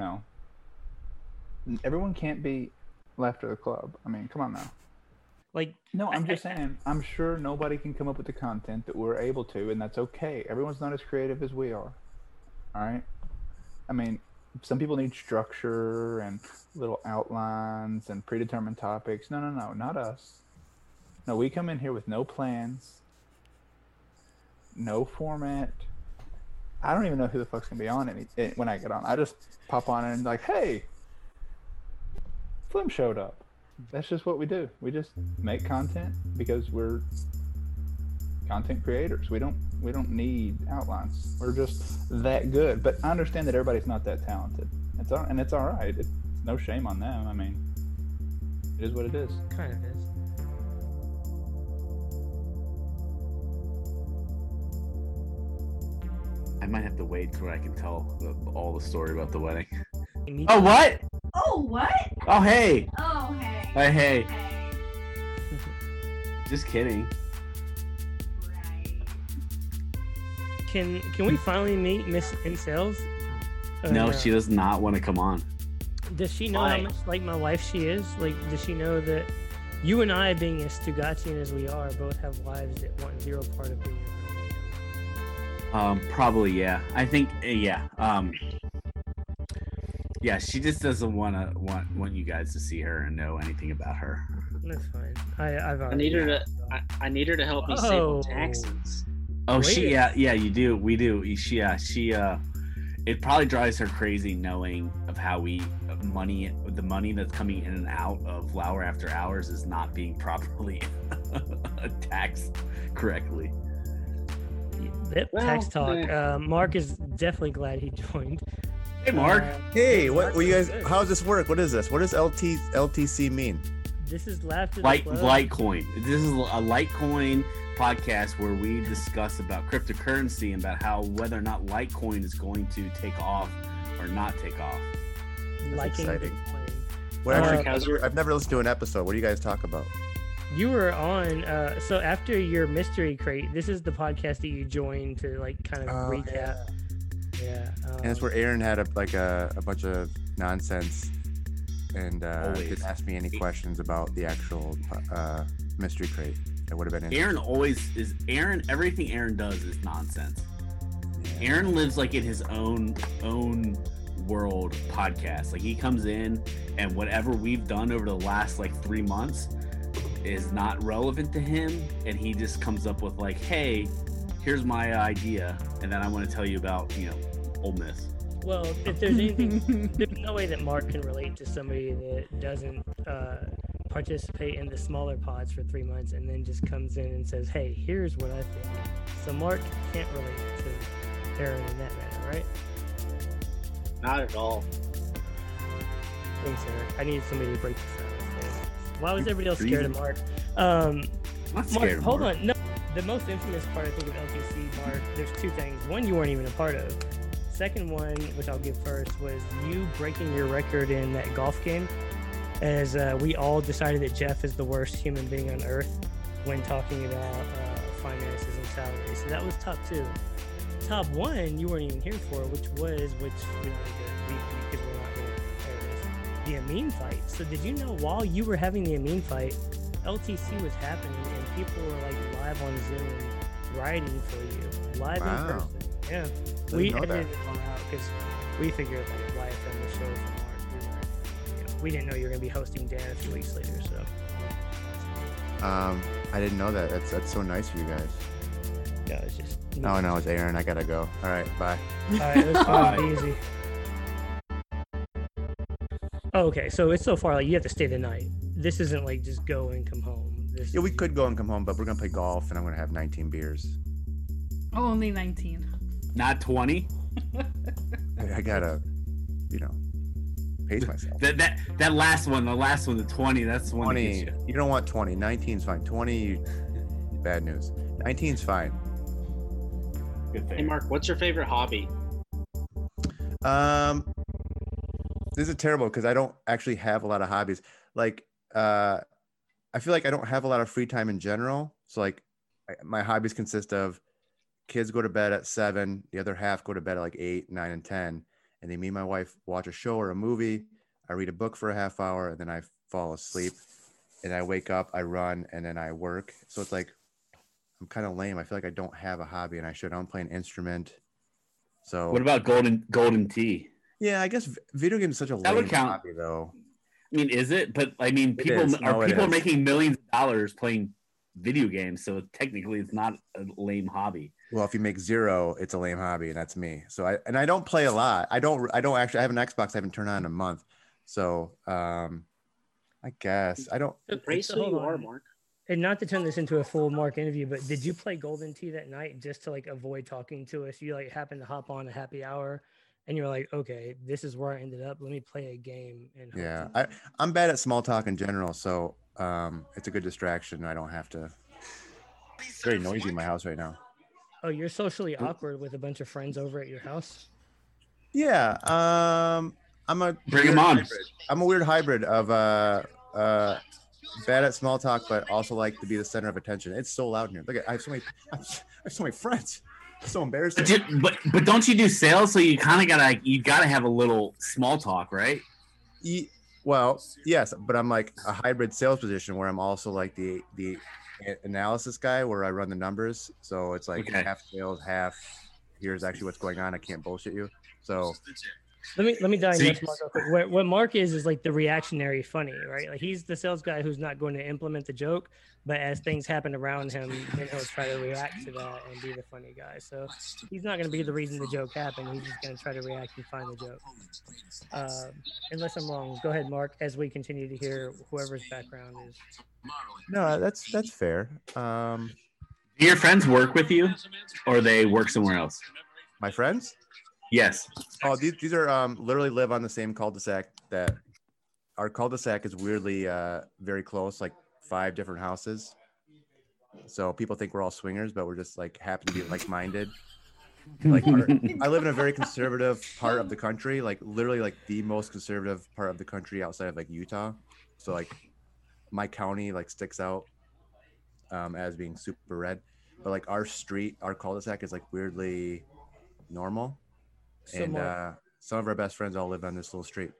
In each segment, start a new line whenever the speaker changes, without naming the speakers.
know, everyone can't be left of the club. I mean, come on now.
Like
No, I'm
I-
just saying. I'm sure nobody can come up with the content that we're able to, and that's okay. Everyone's not as creative as we are. All right. I mean, some people need structure and little outlines and predetermined topics. No, no, no, not us. No, we come in here with no plans, no format. I don't even know who the fuck's gonna be on any eh, when I get on. I just pop on and like, hey, Slim showed up that's just what we do. We just make content because we're content creators. We don't we don't need outlines. We're just that good. But I understand that everybody's not that talented. It's all, and it's all right. It's no shame on them. I mean, it is what it is.
kind of is.
Might have to wait till I can tell the, all the story about the wedding. Oh, what?
Oh, what?
Oh, hey.
Oh, hey.
Hey, hey.
Hey.
Just kidding.
Right.
Can can we finally meet Miss Incels? Or
No, she does not want to come on.
Does she know
Why?
how much like my wife she is? Like, does she know that you and I, being as Stugachian as we are, both have wives that want zero part of being in our
Um, probably yeah. I think uh, yeah. Um, yeah. She just doesn't want to want want you guys to see her and know anything about her.
That's fine. I I've
I need her to. I, I need her to help me save
Oh.
on taxes.
Oh, she yeah yeah you do we do she yeah she uh it probably drives her crazy knowing of how we money the money that's coming in and out of Lauer after hours is not being properly taxed correctly.
Yep,
Well,
tax talk.
eh.
Uh, Mark is definitely glad he joined.
Hey Mark,
Uh,
Hey, what,
Mark
what you guys?
good.
How does this work? What is this? What does LT LTC mean?
This is Laugh to
Light Litecoin. This is a Litecoin podcast where we discuss about cryptocurrency and about how whether or not Litecoin is going to take off or not take off.
liking
exciting.
flame.
What
Uh,
actually, I've never listened to an episode. What do you guys talk about?
You were on. Uh, so after your mystery crate, this is the podcast that you joined to like kind of
Oh,
recap. Yeah. Um,
And that's where Aaron had a like a, a bunch of nonsense, and uh,
Always.
didn't ask me any questions about the actual uh, mystery crate. That would have been
Aaron always is Aaron everything Aaron does is nonsense. Aaron lives like in his own own world podcast. Like he comes in and whatever we've done over the last like 3 months is not relevant to him and he just comes up with like, "Hey, here's my idea." And then I want to tell you about, you know, Ole Miss.
Well, if there's anything, there's no way that Mark can relate to somebody that doesn't uh, participate in the smaller pods for three months and then just comes in and says, "Hey, here's what I think." So Mark can't relate to Aaron in that manner, right?
Not at all.
Thanks, Eric. I need somebody to break this silence. Why was everybody else scared of Mark? Um, Mark, hold
Mark.
on. No, the most infamous part I think of LTC, Mark. There's two things. One, you weren't even a part of. Second one, which I'll give first, was you breaking your record in that golf game, as uh, we all decided that Jeff is the worst human being on earth when talking about uh, finances and salaries. So that was top two. Top one, you weren't even here for, which was which we don't The Amin fight. So did you know while you were having the Amin fight, LTC was happening and people were like live on Zoom writing for you, live
Wow.
in person. Yeah,
Didn't
we
know that.
edited it all out because we figured like live from the show from Mark. We, weren't, you know, we didn't know you were gonna be hosting Dan a few weeks later, so
Um, I didn't know that. That's that's so nice of you guys.
yeah, it's just.
Oh no, it's Aaron. I gotta go. All right, bye.
All right, it was fun,
Bye.
easy. Oh, okay, so it's so far like you have to stay the night. This isn't like just go and come home. This
Yeah, we could go and come home, but we're gonna play golf, and I'm gonna have 19 beers.
Only 19.
Not 20.
I, I gotta, you know, pace myself.
That that that last one, the last one, the 20, that's the one that
20.
gets you.
You don't want 20. 19's fine. 20, you, bad news. 19's fine.
Good
Hey
thing.
Mark, what's your favorite hobby?
Um, this is terrible because I don't actually have a lot of hobbies. Like, uh, I feel like I don't have a lot of free time in general. So, like, I- my hobbies consist of kids go to bed at seven, the other half go to bed at like eight, nine, and ten, and then me and my wife watch a show or a movie. I read a book for a half hour, and then I fall asleep. And I wake up, I run, and then I work. So it's like I'm kind of lame. I feel like I don't have a hobby, and I should. I'm playing an instrument. So
What about golden Golden Tee?
Yeah, I guess video games is such a
That would
lame
count.
hobby, though.
I mean, is it? But I mean, people
is.
are people are making millions of dollars playing video games, so technically it's not a lame hobby.
Well, if you make zero, it's a lame hobby, and that's me. So I and I don't play a lot. I don't. I don't actually. I have an Xbox. I haven't turned on in a month. So um, I guess I don't.
Embrace
So
who you are. Mark.
And not to turn this into a full Mark interview, but did you play Golden Tee that night just to like avoid talking to us? You like happened to hop on a happy hour, and you're like, okay, this is where I ended up. Let me play a game. And
Yeah, I I'm bad at small talk in general. So um, it's a good distraction. I don't have to. It's very noisy in my house right now.
oh, you're socially awkward with a bunch of friends over at your house.
Yeah. Um, I'm a
Bring 'em
weird
on.
hybrid. I'm a weird hybrid of uh uh bad at small talk, but also like to be the center of attention. It's so loud in here. Look at I have so many I have so many friends. So embarrassing.
But, but but don't you do sales? So you kind of gotta you gotta have a little small talk, right?
Well, yes, but I'm like a hybrid sales position where I'm also like the the analysis guy where I run the numbers. So it's like
Okay.
half sales, half here's actually what's going on. I can't bullshit you. So
Let me let me dive
See-
into Mark real quick. What, what Mark is is like the reactionary funny, right? Like he's the sales guy who's not going to implement the joke, but as things happen around him, then he'll try to react to that and be the funny guy. So he's not going to be the reason the joke happened. He's just going to try to react and find the joke. Um, unless I'm wrong, go ahead, Mark. As we continue to hear whoever's background is.
no, that's that's fair. Um,
Do your friends work with you, or they work somewhere else?
my friends.
Yes.
Oh, these, these are um literally live on the same cul-de-sac that our cul-de-sac is weirdly uh very close, like five different houses. So people think we're all swingers, but we're just like happen to be like-minded. Like our, I live in a very conservative part of the country, like literally like the most conservative part of the country outside of like Utah. So like my county like sticks out um as being super red. But like our street, our cul-de-sac is like weirdly normal And uh, some of our best friends all live on this little street.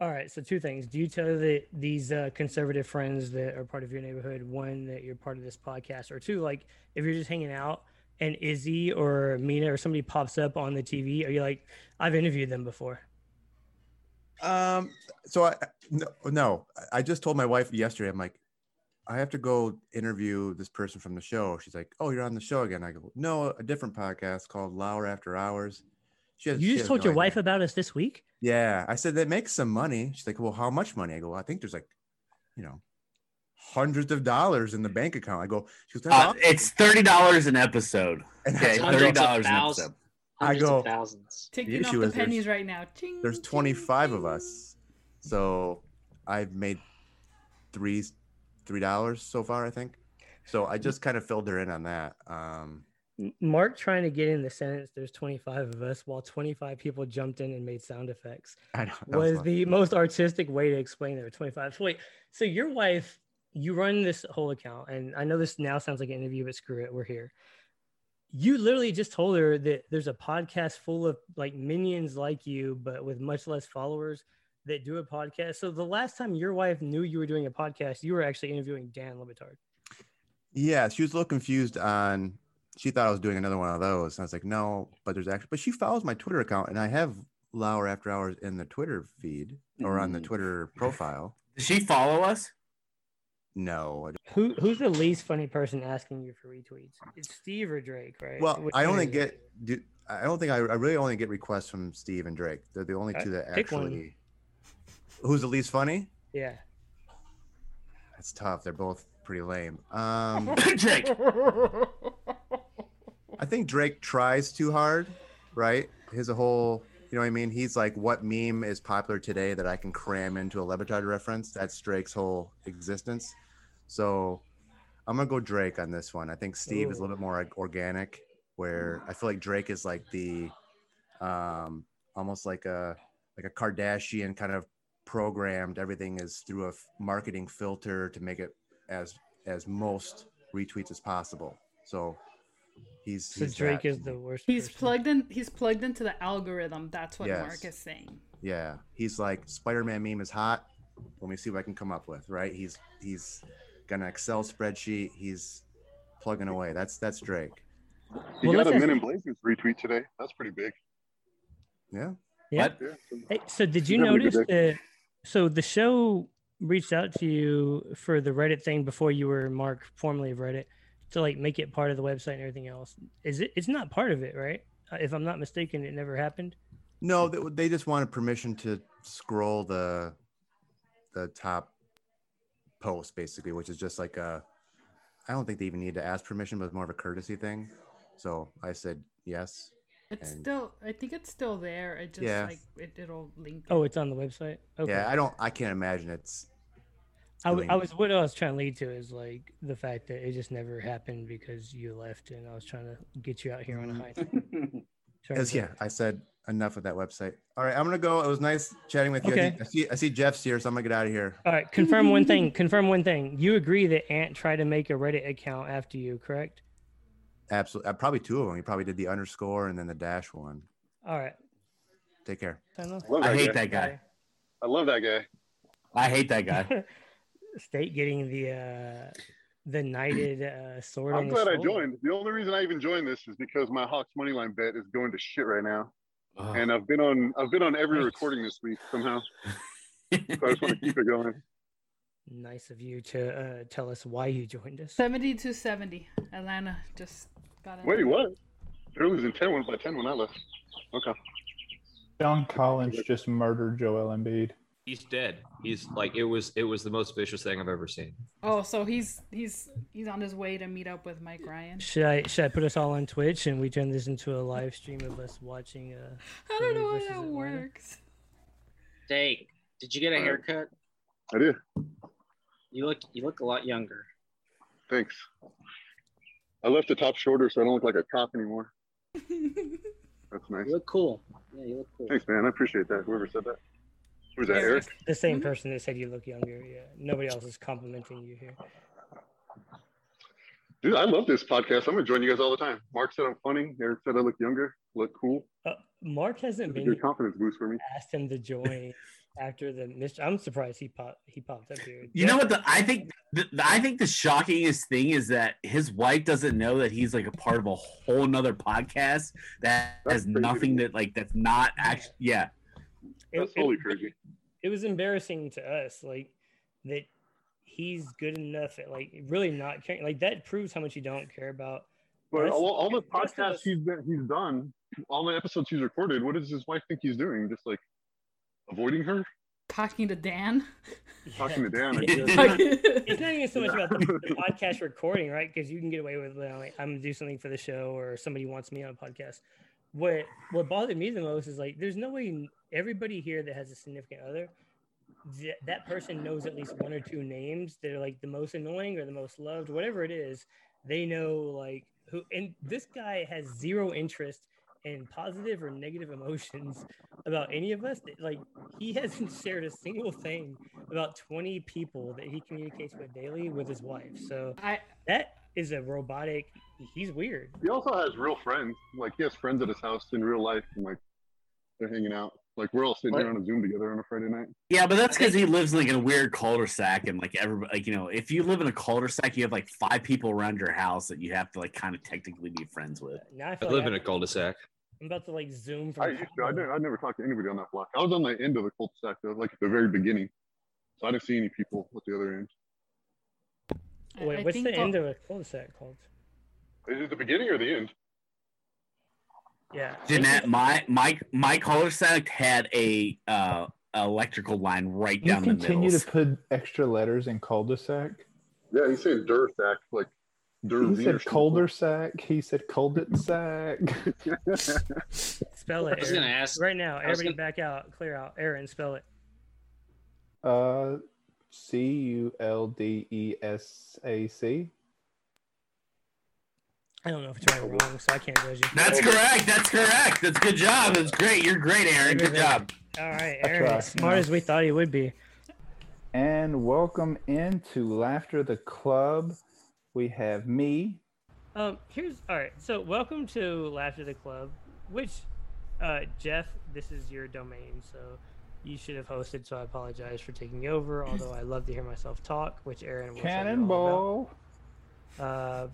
All right. So two things. Do you tell that these uh, conservative friends that are part of your neighborhood, one that you're part of this podcast, or two, like if you're just hanging out and Izzy or Mina or somebody pops up on the TV, are you like, I've interviewed them before?
Um, so I no, no, I just told my wife yesterday. I'm like, I have to go interview this person from the show. She's like, Oh, you're on the show again. I go, No, a different podcast called Lauer After Hours. She has,
You
she
just
has
told
no
your
idea.
wife about us this week.
Yeah, I said that makes some money. She's like, Well, how much money? I go, well, I think there's like, you know, hundreds of dollars in the bank account. I go, she goes,
Uh,
awesome."
it's thirty dollars an episode.
And
Okay,
I go,
thirty
Hundreds of
dollars an
thousands.
episode.
I go-
of thousands.
Taking
issue
off the
is there's-
pennies right now. Ching,
there's
ching,
25 of us so i've made three three dollars so far i think so i just kind of filled her in on that um
M- Mark trying to get in the sentence, there's 25 of us, while 25 people jumped in and made sound effects.
i know that
was the most artistic way to explain there were 25 so wait so your wife you run this whole account and i know this now sounds like an interview but screw it we're here. You literally just told her that there's a podcast full of like minions like you but with much less followers that do a podcast. So the last time your wife knew you were doing a podcast you were actually interviewing Dan Le Batard
yeah she was a little confused on she thought i was doing another one of those and i was like no but there's actually but she follows my twitter account and i have lauer after hours in the twitter feed or on the
Mm.
twitter profile
Does she follow us?
no
who who's the least funny person asking you for retweets it's steve or drake right
well
Which
i only get do, i don't think I, I really only get requests from steve and drake they're the only two that
pick one.
actually who's the least funny
yeah
That's tough. They're both pretty lame. Um,
Jake.
I think Drake tries too hard, right? His whole, you know what I mean? He's like, what meme is popular today that I can cram into a Le Batard reference? That's Drake's whole existence. So I'm gonna go Drake on this one. I think Steve is a little bit more organic, where I feel like Drake is like the, um, almost like a like a Kardashian kind of programmed. Everything is through a f- marketing filter to make it as as most retweets as possible. So He's,
So
he's
Drake
that.
is the worst.
He's
person.
plugged in. He's plugged into the algorithm. That's what
Yes.
Mark is saying.
Yeah, he's like Spider-Man meme is hot. Let me see what I can come up with. Right? He's he's got an Excel spreadsheet. He's plugging away. That's that's Drake.
He
Well,
got
let's
a Men in Blazers retweet today. That's pretty big.
Yeah.
Yeah.
Yeah. so-
Hey, so did you notice that? So the show reached out to you for the Reddit thing before you were Mark, formerly of Reddit, to like make it part of the website and everything else. Is it? It's not part of it, right? Uh, If I'm not mistaken, it never happened.
No, they, they just wanted permission to scroll the the top post basically, which is just like a. I don't think they even need to ask permission, but it's more of a courtesy thing. So I said yes.
It's
And-
still. I think it's still there. It just
Yeah.
like it, it'll link.
Oh, it's on the website. Okay.
Yeah, I don't. I can't imagine it's.
I, w- I was what I was trying to lead to is like the fact that it just never happened because you left, and I was trying to get you out here on a high.
As, yeah, I said enough of that website. All right, I'm gonna go. It was nice chatting with you. I,
Okay.
think- I see. I see Jeff's here, so I'm gonna get out of here.
All right. Confirm one thing. Confirm one thing. You agree that Ant tried to make a Reddit account after you, correct?
Absolutely. Uh, probably two of them. He probably did the underscore and then the dash one.
All right.
Take care.
Sign off.
Love
I hate
guy.
that guy.
I love that guy.
I hate that guy.
State getting the uh the knighted uh sword. on
I'm glad I joined. The only reason I even joined this is because my Hawks money line bet is going to shit right now,
Ugh.
and I've been on I've been on every recording this week somehow. So I just want to keep it going.
Nice of you to uh, tell us why you joined us.
Seventy to seventy. Atlanta just got it.
Wait, what? They're losing ten one by ten when I left. Okay.
John Collins just murdered Joel Embiid.
He's dead. He's like it was. It was the most vicious thing I've ever seen.
Oh, so he's he's he's on his way to meet up with Mike Ryan.
Should I should I put us all on Twitch and we turn this into a live stream of us watching? Uh,
I don't know
Philly
how
versus
that
Atlanta?
works.
Hey, did you get a haircut?
I did.
You look you look a lot younger.
Thanks. I left the top shorter so I don't look like a cop anymore. That's nice.
You look cool. Yeah, you look cool.
Thanks, man. I appreciate that. Whoever said that. Who was that, Eric?
the same
Mhm.
person that said you look younger. Yeah, nobody else is complimenting you here.
Dude, I love this podcast. I'm gonna join you guys all the time. Mark said I'm funny. Eric said I look younger, look cool.
Uh, Mark hasn't been
good confidence boost for me.
asked him to join after the mis- I'm surprised he popped he popped up here.
You know what? The, I think the, the- I think the shockingest thing is that his wife doesn't know that he's like a part of a whole nother podcast that
That's
has nothing
me.
that like that's not actually yeah.
It-
That's
it-
totally crazy.
It was embarrassing to us like that he's good enough at like really not caring like that proves how much you don't care about
But all, all the
the rest of
podcasts he's been, he's done, all the episodes he's recorded, what does his wife think he's doing? Just like avoiding her,
Talking to Dan.
talking to Dan. I
Yeah. it's not even so much about the, the podcast recording right because you can get away with well, like, i'm gonna do something for the show or somebody wants me on a podcast what what bothered me the most is like there's no way everybody here that has a significant other th- that person knows at least one or two names that are like the most annoying or the most loved whatever it is they know like who and this guy has zero interest in positive or negative emotions about any of us like he hasn't shared a single thing about 20 people that he communicates with daily with his wife so
I
that is a robotic he's weird
he also has real friends. Like he has friends at his house in real life, and like they're hanging out. Like we're all sitting here on a Zoom together on a Friday night.
Yeah, but that's because he lives like in a weird cul-de-sac, and like everybody, like you know, if you live in a cul-de-sac, you have like five people around your house that you have to like kind of technically be friends with.
now i
I live
like
in a
I'm,
cul-de-sac.
I'm about to like zoom from
I used to. I never, I never talked to anybody on that block. I was on the end of the cul-de-sac, though, like at the very beginning, so I didn't see any people at the other end.
Wait,
I
what's
think
the
all-
end of a cul-de-sac called
Is it the beginning or the end?
Yeah
Jeanette, my my my cul-de-sac had a uh electrical line right
You
down the middle.
continue to put extra letters in cul-de-sac.
Yeah, he's saying Dursac, like Dur.
He said colder-sac. He said cold-it-sac.
spell
I
it
was gonna ask.
right now everybody
gonna-
back out clear out aaron spell it
Uh, C U L D E S A C.
i don't know if it's right or wrong so i can't judge you
That's correct. That's correct. That's good job. That's great. You're great, Aaron. Good job.
all right aaron
try.
smart as we thought he would be
And welcome into Laughter the Club. We have me,
Um, here's all right. So, welcome to Laughter the Club, which, uh, Jeff, this is your domain, so you should have hosted. So I apologize for taking over. Although I love to hear myself talk, which Aaron will tell you all
Cannonball.
about. Uh,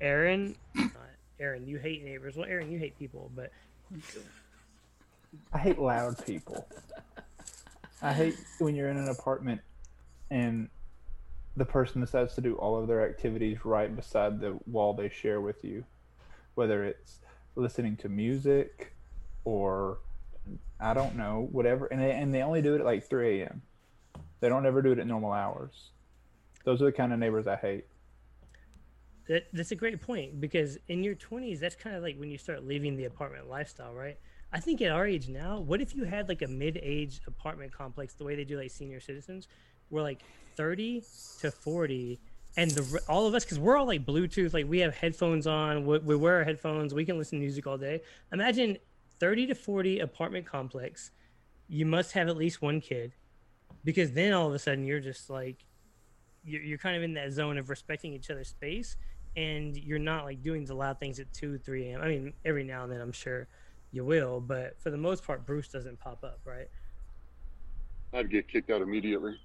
Aaron, Aaron, you hate neighbors. Well, Aaron, you hate people, but
I hate loud people. I hate when you're in an apartment and the person decides to do all of their activities right beside the wall they share with you, whether it's listening to music or I don't know, whatever. And they, and they only do it at like 3 a.m. They don't ever do it at normal hours. Those are the kind of neighbors I hate.
That, that's a great point because in your 20s, that's kind of like when you start leaving the apartment lifestyle, right? I think at our age now, what if you had like a mid-age apartment complex the way they do like senior citizens, where like 30 to 40, and the all of us because we're all like Bluetooth, like we have headphones on, we, we wear our headphones, we can listen to music all day. Imagine 30 to 40 apartment complex, you must have at least one kid, because then all of a sudden you're just like you're, you're kind of in that zone of respecting each other's space and you're not like doing the loud things at 2 3 a.m i mean every now and then i'm sure you will but for the most part bruce doesn't pop up right
I'd get kicked out immediately.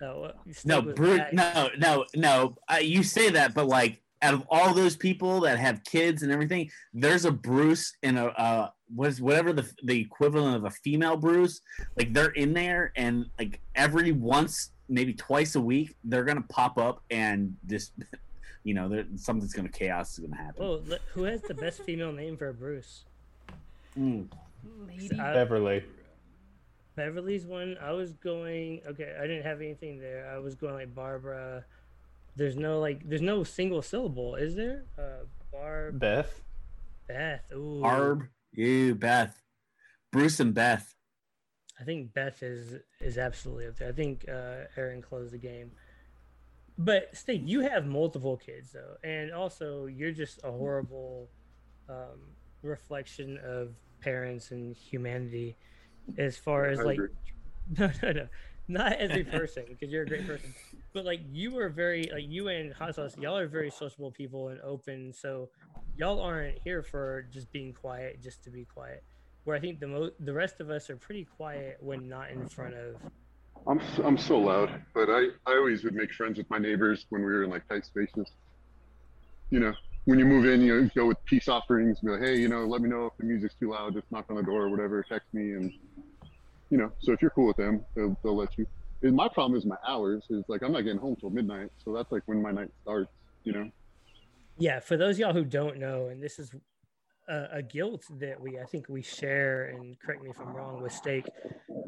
no uh,
No, Bruce.
that.
No, no, no. Uh, you say that, but like, out of all those people that have kids and everything, there's a Bruce and a uh, what is whatever the the equivalent of a female Bruce. Like they're in there, and like every once, maybe twice a week, they're gonna pop up and just, you know, there, something's gonna chaos is gonna happen.
oh who has the best female name for bruce
Mm.
Lady.
I-
Beverly.
beverly's one i was going okay i didn't have anything there i was going like barbara there's no like there's no single syllable is there uh barb
Beth.
beth ooh
Barb, you, Beth, Bruce and Beth.
I think Beth is is absolutely up there. I think uh, Aaron closed the game. But Steak, you have multiple kids though, and also you're just a horrible um, reflection of parents and humanity, as far as like no no no not every person because you're a great person, but like you are very like you and Hot Sauce, y'all are very sociable people and open. So y'all aren't here for just being quiet just to be quiet. Where I think the mo- the rest of us are pretty quiet when not in front of.
I'm s- I'm so loud, but I I always would make friends with my neighbors when we were in like tight spaces. You know, when you move in, you go with peace offerings, be like, hey, you know, let me know if the music's too loud. Just knock on the door or whatever. Text me, and you know, so if you're cool with them, they'll they'll let you. And my problem is my hours. Is like I'm not getting home till midnight, so that's like when my night starts. You know.
Yeah, for those y'all who don't know, and this is a, a guilt that we I think we share, and correct me if I'm wrong with Steak.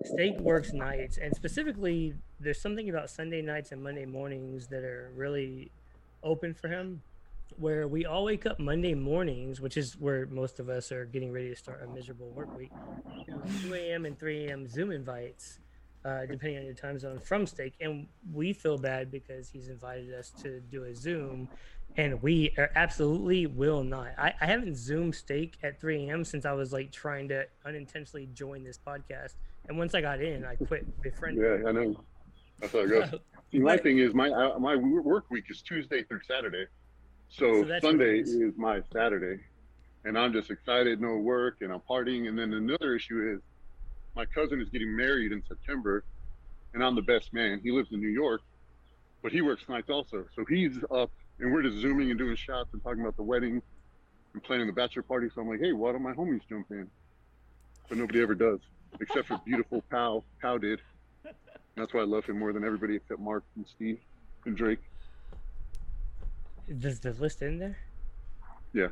Steak works nights, and specifically, there's something about Sunday nights and Monday mornings that are really open for him. Where we all wake up Monday mornings, which is where most of us are getting ready to start a miserable work week, 2 a.m. and 3 a.m. Zoom invites, uh, depending on your time zone from Steak, and we feel bad because he's invited us to do a Zoom and we are absolutely will not. I, I haven't zoomed steak at 3 a.m. since I was like trying to unintentionally join this podcast. And once I got in, I quit befriending.
Yeah, I know. That's how it goes. See, my thing is my uh, my work week is Tuesday through Saturday, so,
So
Sunday
is.
is my Saturday, and I'm just excited, no work, and I'm partying. And then another issue is my cousin is getting married in September, and I'm the best man. He lives in New York, but he works nights also, so he's up, and we're just zooming and doing shots and talking about the wedding and planning the bachelor party. So I'm like, hey, why don't my homies jump in? But nobody ever does, except for beautiful Pow. Pow did. That's why I love him more than everybody except Mark and Steve and Drake.
Does the list in there?
Yeah.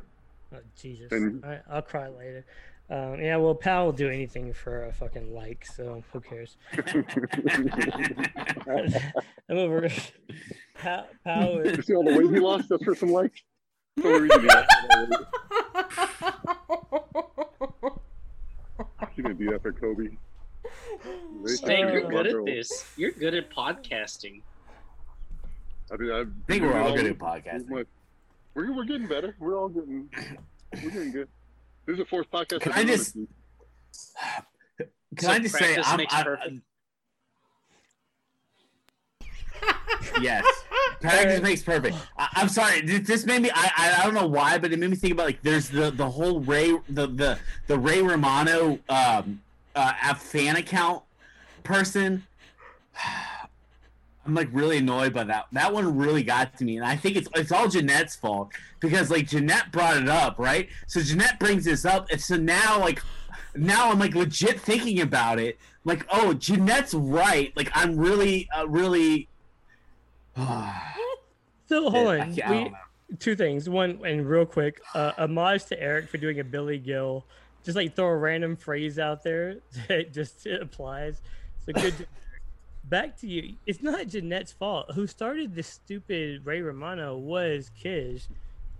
Oh Jesus!
And-
All right, I'll cry later. Um, yeah, well, Pal will do anything for a fucking like, so who cares? I'm over. Pal, Pal
you see all the weight he lost just for some likes? That's the only reason he lost all the weight. He didn't do that for Kobe. They
Steak,
think
you're good at this. You're good at podcasting.
I, mean, I've
think we're all good at podcasting.
We're, we're getting better. We're all getting we're getting good. This is the fourth podcast.
Can
I've
I
done
just- Can
So
I just say, I'm,
makes
I-
perfect.
Yes. Practice makes perfect. I, I'm sorry. This, this made me. I, I don't know why, but it made me think about like there's the the whole Ray the the the Ray Romano um uh a fan account person. I'm like really annoyed by that. That one really got to me, and I think it's it's all Jeanette's fault because like Jeanette brought it up, right? So Jeanette brings this up, and so now like now I'm like legit thinking about it. Like, oh, Jeanette's right. Like I'm really uh, really.
So hold on. We, two things. One, and real quick, uh, homage to Eric for doing a Billy Gil. Just like throw a random phrase out there that just applies. So good. Back to you. It's not Jeanette's fault. Who started this stupid Ray Romano was Kish.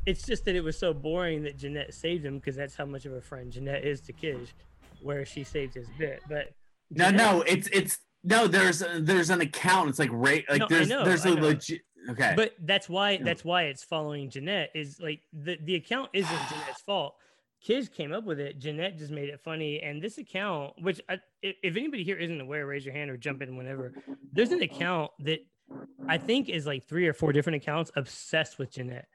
It's just that it was so boring that Jeanette saved him because that's how much of a friend Jeanette is to Kish, where she saved his bit. But
No, no, it's it's no. There's there's an account. It's like Ray. Like
No,
there's
know,
there's a legit. Okay.
But that's why that's why it's following Jeanette is like the the account isn't Jeanette's fault. Kids came up with it. Jeanette just made it funny, and this account, which I, if anybody here isn't aware, raise your hand or jump in whenever. There's an account that I think is like three or four different accounts obsessed with Jeanette.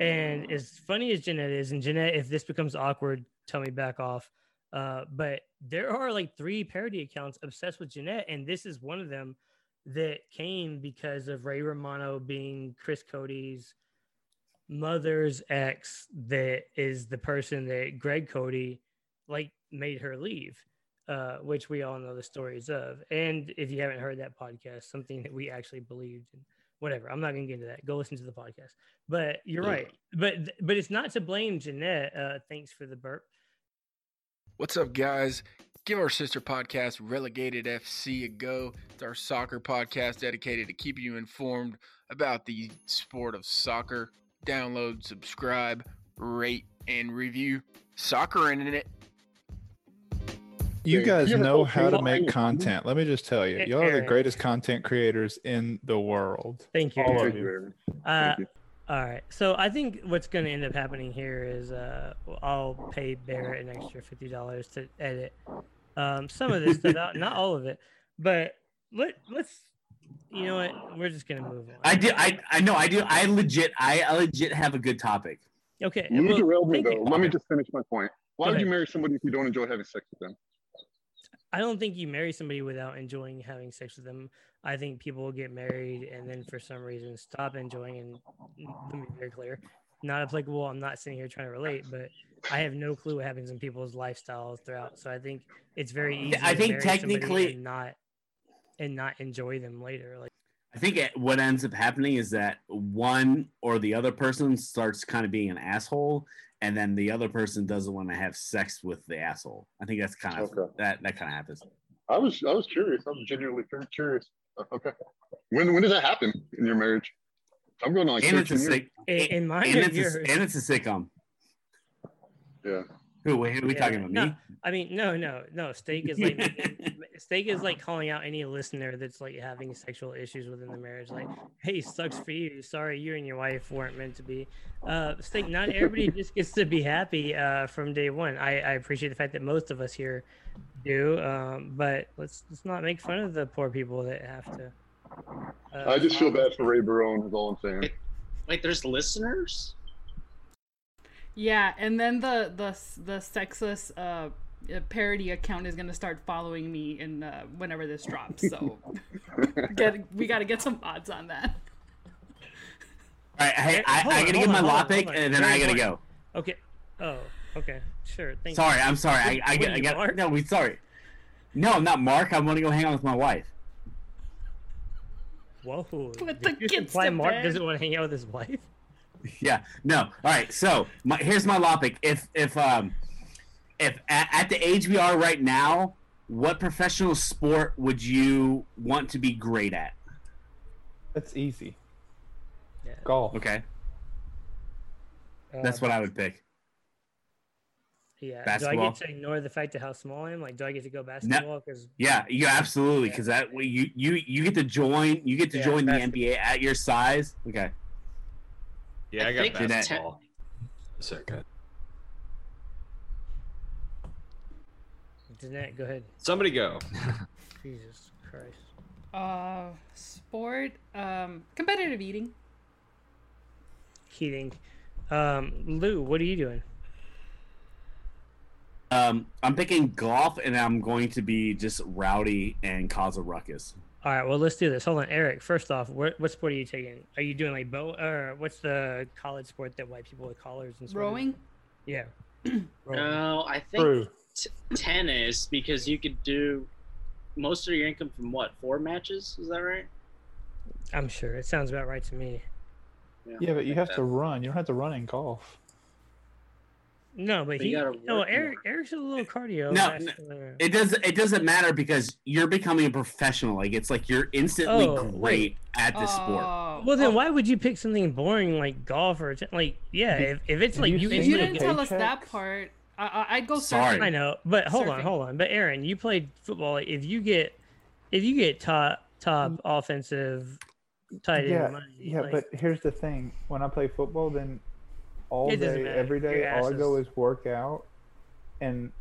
And as funny as Jeanette is, and Jeanette, if this becomes awkward, tell me back off. Uh, but there are like three parody accounts obsessed with Jeanette, and this is one of them that came because of Ray Romano being Chris Cote's mother's ex that is the person that Greg Cote like made her leave, uh, which we all know the stories of. And if you haven't heard that podcast, something that we actually believed in, whatever, I'm not gonna get into that. Go listen to the podcast. But you're right. But but it's not to blame Jeanette. Uh, thanks for the burp.
What's up, guys? Give our sister podcast, Relegated FC, a go. It's our soccer podcast dedicated to keeping you informed about the sport of soccer. Download, subscribe, rate, and review Soccer Internet.
You guys know how to make content. Let me just tell you, y'all are the greatest content creators in the world.
Thank you.
All of you.
you,
Uh,
Thank you.
All right. So I think what's going to end up happening here is uh, I'll pay Barrett an extra fifty dollars to edit um, some of this stuff out, not all of it, but let let's. You know what? We're just gonna move on.
I do. I I know. I do. I legit. I, I legit have a good topic.
okay.
You
well,
derailed me though.
you.
Let me just finish my point. Why
Go
would you marry somebody if you don't enjoy having sex with them?
I don't think you marry somebody without enjoying having sex with them. I think people get married and then for some reason stop enjoying. And let me be very clear, not applicable. I'm not sitting here trying to relate, but I have no clue what happens in people's lifestyles throughout. So I think it's very easy.
I
to
think technically-
and not and not enjoy them later. Like
I think it, what ends up happening is that one or the other person starts kind of being an asshole, and then the other person doesn't want to have sex with the asshole. I think that's kind of
Okay.
that that kind of happens.
I was I was curious. I'm genuinely very curious. Uh, Okay. When when does that happen in your marriage? I'm going on like
and it's a sick,
in, in mine
and
or
it's a, and it's a sitcom.
Yeah.
Who? Wait, who are we
Yeah,
talking about?
no,
Me?
I mean, no, no, no. Steak is like Steak is like calling out any listener that's like having sexual issues within the marriage. Like, hey, sucks for you. Sorry, you and your wife weren't meant to be. Uh, Steak, not everybody just gets to be happy uh, from day one. I, I appreciate the fact that most of us here do, um, but let's let's not make fun of the poor people that have to. Uh,
I just feel bad for Ray Barone. Is all I'm saying.
Wait, there's listeners?
Yeah, and then the the the sexless uh uh, parody account is gonna start following me in uh, whenever this drops. So get we got to get some odds on that.
All right, hey,
Hey,
I, I gotta
hold
get my
on, hold
law
on,
pick, and then
Very
I gotta
important.
go.
Okay. Oh, okay. Sure. Thank
Sorry, I'm sorry. I, I,
What
get, I
you,
got
Mark?
no. We sorry. No, I'm not Mark. I want to go hang out with my wife.
Whoa.
Put the kids
imply
to
Mark
bed.
doesn't want to hang out with his wife.
Yeah. No. All right. So my, here's my law pick. If if um if at, at the age we are right now, what professional sport would you want to be great at?
That's easy.
Yeah.
Golf.
Okay,
Uh,
that's what I would pick.
Yeah.
Basketball.
Do I get to ignore the fact of how small I am? Like, do I get to go basketball? Because
Yeah, you absolutely because that way you you you get to join you get to
Yeah,
join the. NBA at your size. Okay.
Yeah, I,
I
got
think
that's
basketball. Second.
Jeanette, go ahead.
Somebody go.
Jesus Christ.
Uh, sport, um, competitive eating.
Keating. Um, Lou, what are you doing?
Um, I'm picking golf, and I'm going to be just rowdy and cause a ruckus.
All right, well, let's do this. Hold on, Eric. First off, what, what sport are you taking? Are you doing like bow or what's the college sport that white people with collars and sweaters-
Rowing?
Yeah.
Uh,
Rowing.
No, I think t- tennis because you could do most of your income from what four matches? Is that right?
I'm sure it sounds about right to me.
Yeah, but you have to run. You don't have to run in golf.
No, but,
But
he.
gotta
No,
work
Eric. Eric's a little cardio.
No,
vascular.
It does. It doesn't matter because you're becoming a professional. Like it's like you're instantly
Oh,
great
wait.
at this sport.
Oh,
Well, then
oh,
why would you pick something boring like golf or t- like yeah? If, if it's like
you
you,
If you
instantly
didn't tell us that part, I, I, I'd go
Sorry.
surfing.
I know, but hold on, hold on. But Aaron, you played football. If you get, if you get top top mm. offensive tight end
yeah,
money,
yeah.
like,
But here's the thing: when I play football, then all
It
day, every day, all I go
is-
is work out and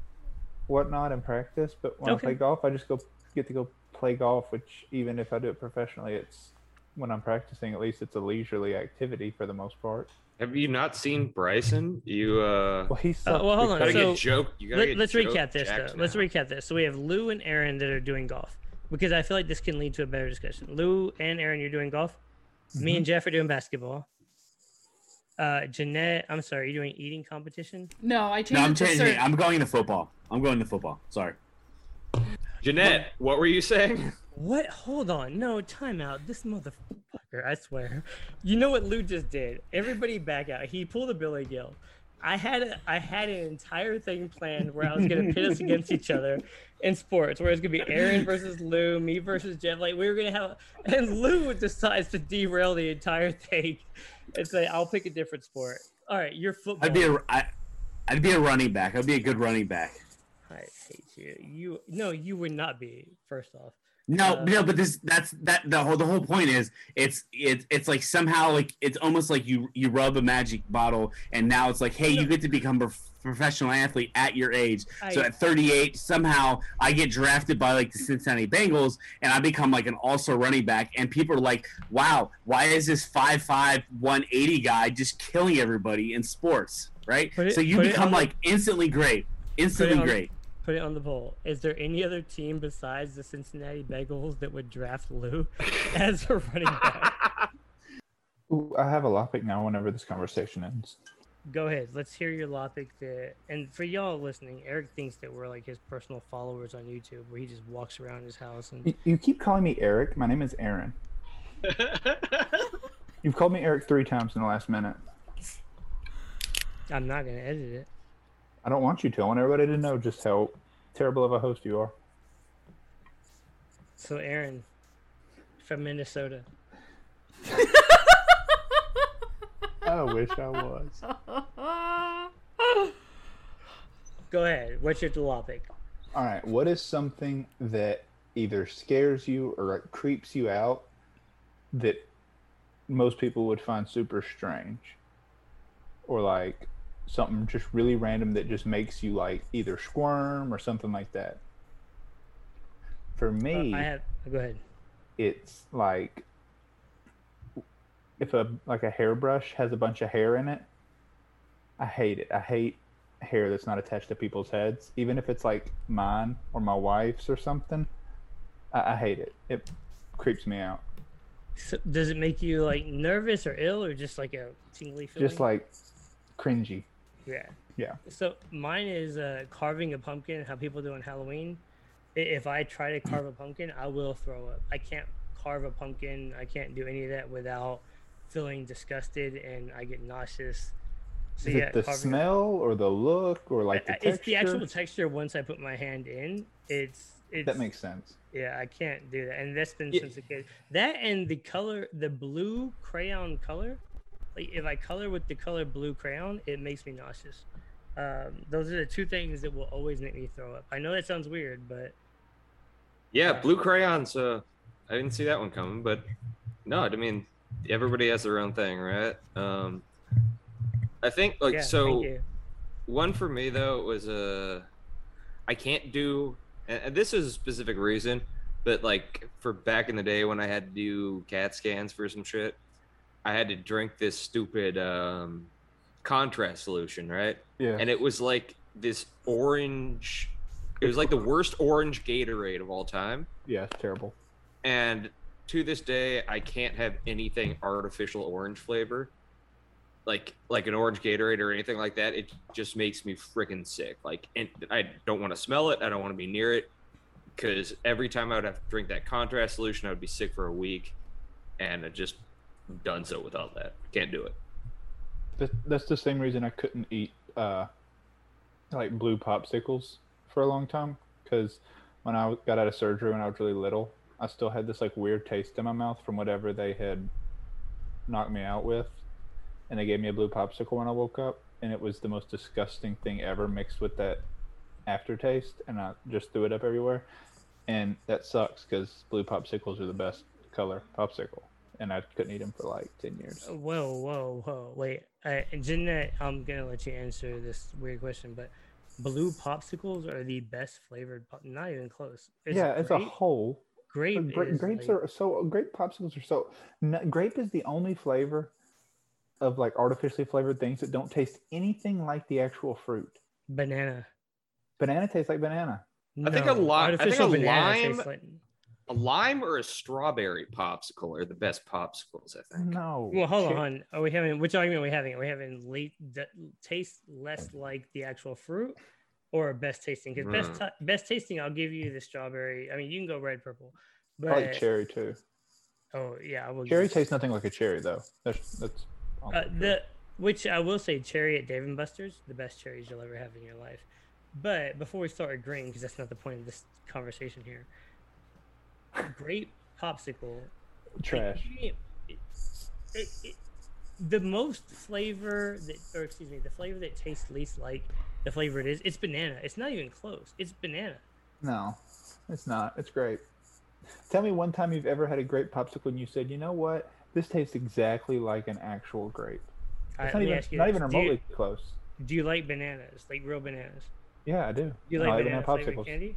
whatnot and practice. But when
Okay.
I play golf, I just go get to go play golf. Which even if I do it professionally, it's when I'm practicing. At least it's a leisurely activity for the most part.
Have you not seen Bryson? You uh,
Well, he
Uh, well, hold on.
gotta
So,
get joked. You gotta
Let,
get
us recap this though.
jacked
Let's recap this. So we have Lou and Aaron that are doing golf because I feel like this can lead to a better discussion. Lou and Aaron, you're doing golf. Me
Mm-hmm.
and Jeff are doing basketball. Uh, Jeanette, I'm sorry, you're doing eating competition.
No, I changed
No, I'm
it
changing.
surf.
it. I'm going to football. I'm going to football. Sorry.
Jeanette, what were you saying?
What? Hold on. No, timeout. This motherfucker, I swear. You know what Lou just did? Everybody back out. He pulled a Billy Gil. I had a, I had an entire thing planned where I was gonna pit us against each other in sports, where it's gonna be Aaron versus Lou, me versus Jeff. Like we were gonna have, and Lou decides to derail the entire thing and say, "I'll pick a different sport." All right, you're football.
I'd be a. I, I'd be a running back. I'd be a good running back.
I hate you. You no, you would not be. First off,
No,
Uh,
no, but this that's that the whole the whole point is it's it's it's like somehow like it's almost like you you rub a magic bottle and now it's like hey you get to become a professional athlete at your age. so at 38 somehow I get drafted by like the Cincinnati Bengals and I become like an also running back and people are like wow why is this 5'5 180 guy just killing everybody in sports right?
It-
so you become
on the-
like instantly great, instantly
on-
great.
put it on the poll. Is there any other team besides the Cincinnati Bengals that would draft Lou as a running back?
Ooh, I have a lopic now. Whenever this conversation ends.
Go ahead. Let's hear your lopic. That, and for y'all listening, Eric thinks that we're like his personal followers on YouTube, where he just walks around his house and
You, you keep calling me Eric. My name is Aaron. You've called me Eric three times in the last minute.
I'm not gonna edit it.
I don't want you to. I want everybody to know just how terrible of a host you are.
So Aaron from Minnesota.
I wish I was.
Go ahead. What's your topic?
All right. What is something that either scares you or creeps you out that most people would find super strange? Or like something just really random that just makes you like either squirm or something like that? For
Uh,
me,
I have. Go ahead.
it's like if a like a hairbrush has a bunch of hair in it i hate it i hate hair that's not attached to people's heads even if it's like mine or my wife's or something i, I hate it it creeps me out
So, does it make you like nervous or ill, or just like a tingly feeling?
just like cringy
Yeah.
Yeah.
So mine is uh, carving a pumpkin. How people do on Halloween. If I try to carve a pumpkin, I will throw up. I can't carve a pumpkin. I can't do any of that without feeling disgusted, and I get nauseous. So
is
yeah,
it the
carving a-
smell or the look or like the
Uh,
texture
It's the actual texture. Once I put my hand in, it's it's
that makes sense
yeah, I can't do that, and that's been
Yeah.
since a kid. That and the color, the blue crayon color. Like if I color with the color blue crayon, it makes me nauseous. Um, those are the two things that will always make me throw up. I know that sounds weird, but
Yeah, blue crayons. Uh, I didn't see that one coming, but no, I mean everybody has their own thing, right? Um, I think like
yeah,
so. One for me though was a. I can't do, and and this is a specific reason, but like for back in the day when I had to do CAT scans for some shit, I had to drink this stupid um, contrast solution, right?
Yeah.
And it was like this orange. It was like the worst orange Gatorade of all time.
yeah, it's terrible.
And to this day, I can't have anything artificial orange flavor, like like an orange Gatorade or anything like that. It just makes me freaking sick. Like, and I don't want to smell it. I don't want to be near it because every time I would have to drink that contrast solution, I would be sick for a week, and I just done so without that. Can't do it.
That, that's the same reason I couldn't eat uh, like blue popsicles for a long time. Because when I got out of surgery when I was really little, I still had this like weird taste in my mouth from whatever they had knocked me out with, and they gave me a blue popsicle when I woke up, and it was the most disgusting thing ever mixed with that aftertaste, and I just threw it up everywhere, and that sucks because blue popsicles are the best color popsicle, and I couldn't eat them for like ten years.
Whoa, whoa, whoa! Wait, uh, Jeanette, I'm gonna let you answer this weird question, but blue popsicles are the best flavored. Pop- not even close. Is
yeah, as a whole,
grape.
Gra-
is
grapes
like-
are so grape popsicles are so n- grape is the only flavor of like artificially flavored things that don't taste anything like the actual fruit.
banana.
Banana tastes like banana.
I think a
No,
li- I think a
banana tastes
lime-
like-
A lime or a strawberry popsicle are the best popsicles, I think.
No.
Well, hold
shit.
on. Are we having which argument are we having? Are we having late that taste less like the actual fruit, or best tasting? Because best
Mm.
ta- best tasting, I'll give you the strawberry. I mean, you can go red purple, but
like cherry too.
oh yeah, I will.
Cherry tastes nothing like a cherry though. That's that's.
Uh, the which I will say, cherry at Dave and Buster's, the best cherries you'll ever have in your life. But before we start agreeing, because that's not the point of this conversation here, grape popsicle
trash.
it- it- it- the most flavor that, or excuse me, the flavor that tastes least like the flavor it is, it's banana. It's not even close. It's banana.
No, it's not. It's great. Tell me one time you've ever had a grape popsicle and you said, you know what, this tastes exactly like an actual grape. It's
right,
not even not even
Do you-
remotely close.
Do you like bananas, like real bananas?
Yeah, I do.
Do you
I
like
like
banana
banana popsicles.
candy?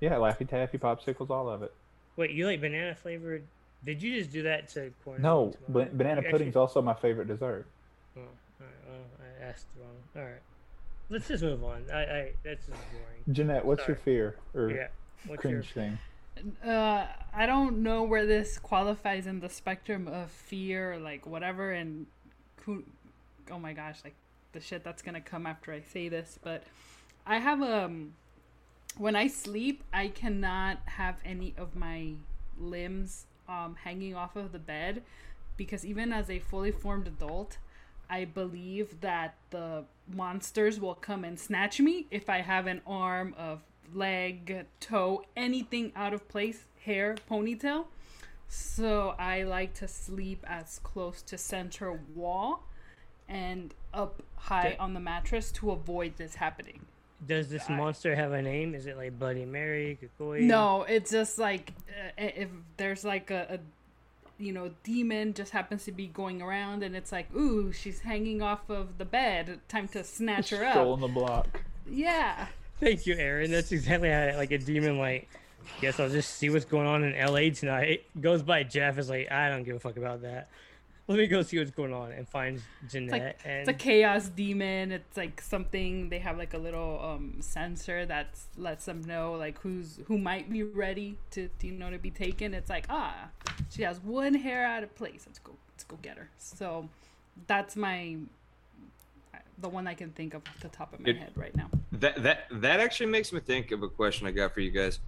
Yeah, Laffy Taffy popsicles, all of it.
Wait, you like banana flavored? Did you just do that to corn?
No, banana pudding's
actually-
also my favorite dessert.
Oh, all right, well, I asked wrong. All right, let's just move on. I, I that's just boring.
Jeanette, what's your fear or
Yeah, what's your
cringe thing?
Uh, I don't know where this qualifies in the spectrum of fear, or like whatever, and who, oh my gosh, like the shit that's gonna come after I say this, but I have um, when I sleep, I cannot have any of my limbs um hanging off of the bed because even as a fully formed adult, I believe that the monsters will come and snatch me if I have an arm of leg, toe, anything out of place, hair, ponytail. So I like to sleep as close to center wall and up high
Okay.
on the mattress to avoid this happening.
Does this
I-
monster have a name? Is it like Bloody Mary, Cucuy?
No, it's just like uh, if there's like a, a you know demon just happens to be going around and it's like ooh she's hanging off of the bed time to snatch her
Stroll
up
on the block.
yeah
Thank you, Aaron. That's exactly how it like a demon like. Guess I'll just see what's going on in L.A. tonight. Goes by Jeff is like, I don't give a fuck about that. Let me go see what's going on and find Jeanette.
it's like
and
it's a chaos demon it's like something they have like a little um sensor that lets them know like who's who might be ready to, to you know to be taken it's like ah she has one hair out of place let's go let's go get her so that's my the one i can think of off the top of my
It-
head right now
That that that actually makes me think of a question I got for you guys.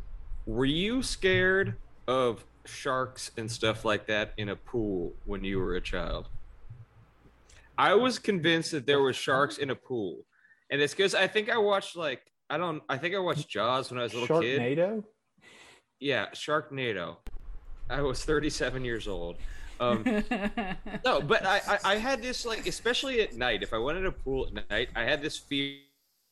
Were you scared of sharks and stuff like that in a pool when you were a child? I was convinced that there were sharks in a pool, and it's because I think I watched like I don't I think I watched Jaws when I was a little kid.
Sharknado?
Yeah, Sharknado. I was 37 years old. Um, no, but I, I I had this like especially at night. If I went in a pool at night, I had this fear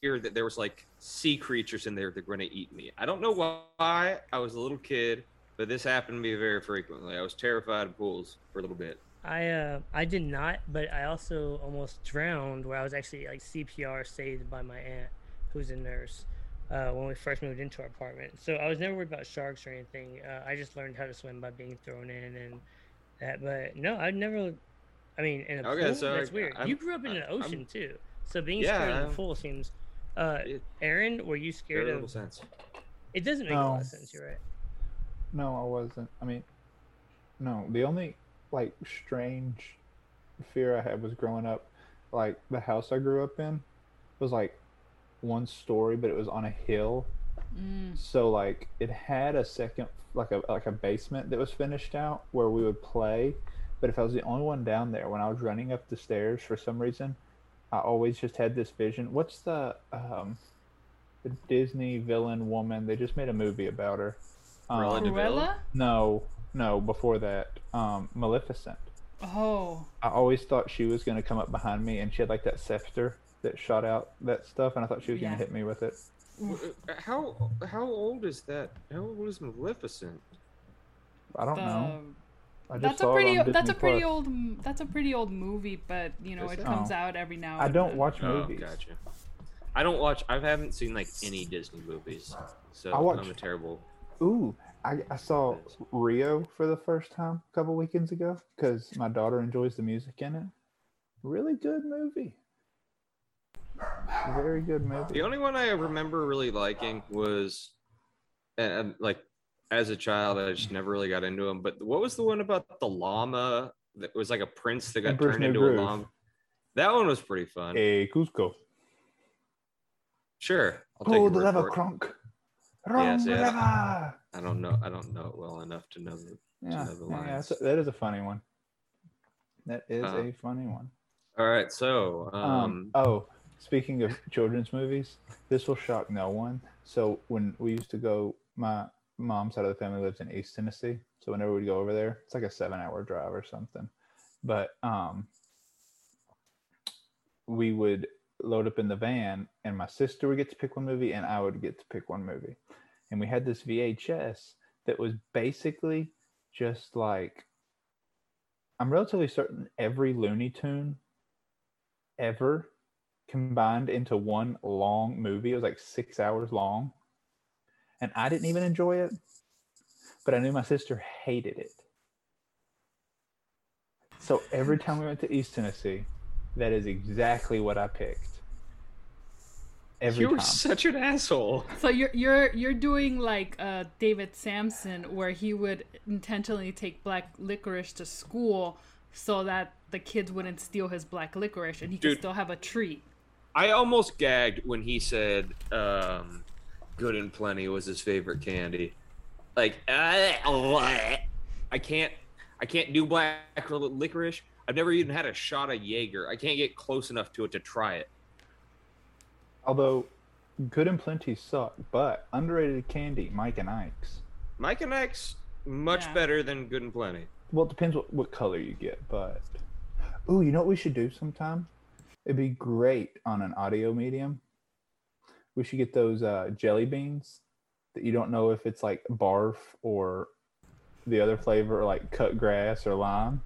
that there was like sea creatures in there that were going to eat me. I don't know why. I was a little kid, but this happened to me very frequently. I was terrified of pools for a little bit.
I uh I did not, but I also almost drowned where I was actually like CPR saved by my aunt, who's a nurse, uh, when we first moved into our apartment. So I was never worried about sharks or anything. Uh, I just learned how to swim by being thrown in, and that, but no, I've never. I mean, in a
Okay,
pool,
so
that's weird.
I'm-
you grew up in
I-
an ocean
I'm-
too, so being
Yeah,
scared of
I'm-
the pool seems. Uh, Aaron, were you scared of?
sense.
It doesn't make a lot of sense. You're right.
No, I wasn't. I mean, no. The only like strange fear I had was growing up. Like the house I grew up in was like one story, but it was on a hill.
Mm.
So like it had a second, like a like a basement that was finished out where we would play. But if I was the only one down there when I was running up the stairs for some reason, I always just had this vision. What's the um, the Disney villain woman? They just made a movie about her.
Cruella
Um.
Cruella?
no, no, before that, um, Maleficent.
Oh.
I always thought she was going to come up behind me, and she had like that scepter that shot out that stuff, and I thought she was going to hit me with it.
Uh, How how old is that? How old is Maleficent?
I don't
the-
know. I just
That's a
saw it
pretty.
on
That's a pretty
Plus.
old. That's a pretty old movie, but you know
Is
it
it?
comes
Oh.
out every now.
I don't
then.
watch
Oh,
movies.
gotcha. I don't watch. I haven't seen like any Disney movies, so
I watch-
I'm a terrible.
Ooh, I, I saw Rio for the first time a couple weekends ago because my daughter enjoys the music in it. Really good movie. Very good movie.
The only one I remember really liking was, and, and, like, as a child, I just never really got into them. But what was the one about the llama that was like a prince that got
Emperor's
turned
New
into
Groove.
a llama? That one was pretty fun.
Hey, Kuzco.
Sure, I'll take
Oh,
your
the
word
lava
for it.
crunk.
Yes, I don't know. I don't know it well enough to know the.
Yeah,
know the
yeah,
lines.
that's a- that is a funny one. That is
Uh,
a funny one.
All right, so um,
Um, oh, speaking of children's movies, this will shock no one. So when we used to go, my mom's side of the family lives in East Tennessee. So whenever we would go over there, it's like a seven-hour drive or something. But um, we would load up in the van, and my sister would get to pick one movie, and I would get to pick one movie. And we had this VHS that was basically just like I'm relatively certain every Looney Tune ever combined into one long movie. It was like six hours long. And I didn't even enjoy it, but I knew my sister hated it. So every time we went to East Tennessee, that is exactly what I picked. Every
you were
time.
such an asshole.
So you're you're you're doing like uh, David Samson, where he would intentionally take black licorice to school so that the kids wouldn't steal his black licorice, and he could still have a treat.
I almost gagged when he said um, "Good and Plenty" was his favorite candy. Like, I can't, I can't do black licorice. I've never even had a shot of Jaeger. I can't get close enough to it to try it.
Although Good and Plenty suck, but underrated candy, Mike and Ike's.
Mike and X much
Yeah.
better than Good and Plenty.
Well, it depends what, what color you get, but ooh, you know what we should do sometime? It'd be great on an audio medium. We should get those uh, jelly beans that you don't know if it's like barf or the other flavor, like cut grass or lime.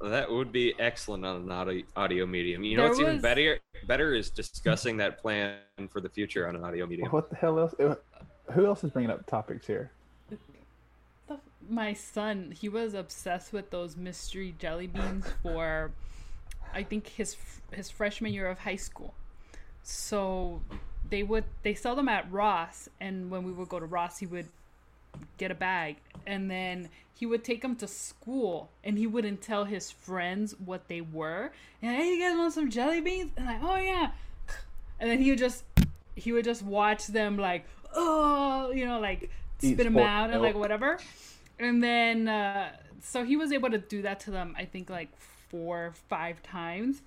That would be excellent on an audio, audio medium. You know
There
what's even better? Better is discussing that plan for the future on an audio medium.
What the hell else? Who else is bringing up topics here?
The- My son, he was obsessed with those mystery jelly beans for, I think his his freshman year of high school. So they would they sell them at Ross, and when we would go to Ross, he would get a bag, and then he would take them to school, and he wouldn't tell his friends what they were. And hey, you guys want some jelly beans? And like, oh yeah. And then he would just he would just watch them like, oh, you know, like spit them out and like whatever. And then uh, so he was able to do that to them. I think like four, five times.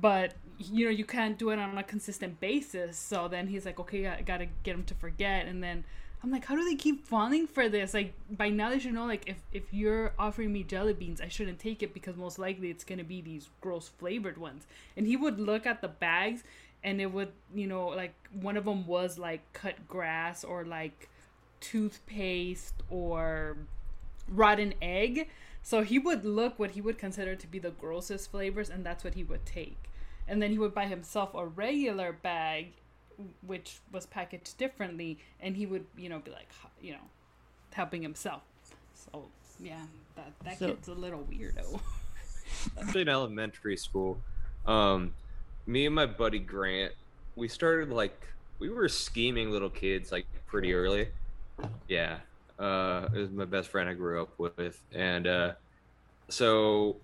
But you know you can't do it on a consistent basis. So then he's like, okay, I gotta get him to forget. And then I'm like, how do they keep falling for this? Like by now they should know. Like if if you're offering me jelly beans, I shouldn't take it because most likely it's gonna be these gross flavored ones. And he would look at the bags, and it would you know like one of them was like cut grass or like toothpaste or rotten egg. So he would look what he would consider to be the grossest flavors, and that's what he would take. And then he would buy himself a regular bag, which was packaged differently, and he would, you know, be like, you know, helping himself. So Yeah, that that
So-
kid's a little weirdo.
Actually, in elementary school, um, me and my buddy Grant, we started like we were scheming little kids like pretty early. Yeah, uh, it was my best friend I grew up with, and uh, so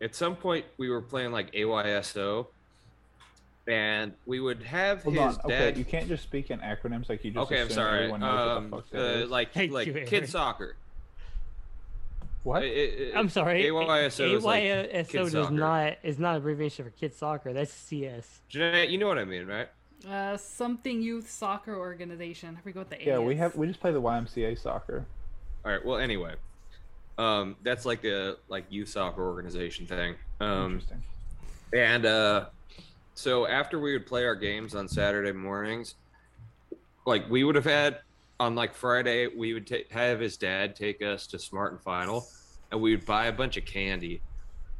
at some point we were playing like AYSO, and we would have
Hold
his
on. Okay,
dad.
you can't just speak in acronyms like you just.
Okay, I'm sorry. Um,
what the fuck that
uh, like
Thank
like
you, Aaron.
kid soccer.
what?
It- it-
I'm sorry.
AYSO is like
AYSO does
soccer.
not is not abbreviation for kid soccer. That's CS.
Jeanette, you know what I mean, right?
Uh, something youth soccer organization. I forget what the A
yeah, we have we just play the YMCA soccer.
All right. Well, anyway, um, that's like a like youth soccer organization thing. Um,
Interesting.
and uh, so after we would play our games on Saturday mornings, like we would have had on like Friday, we would ta- have his dad take us to Smart and Final, and we would buy a bunch of candy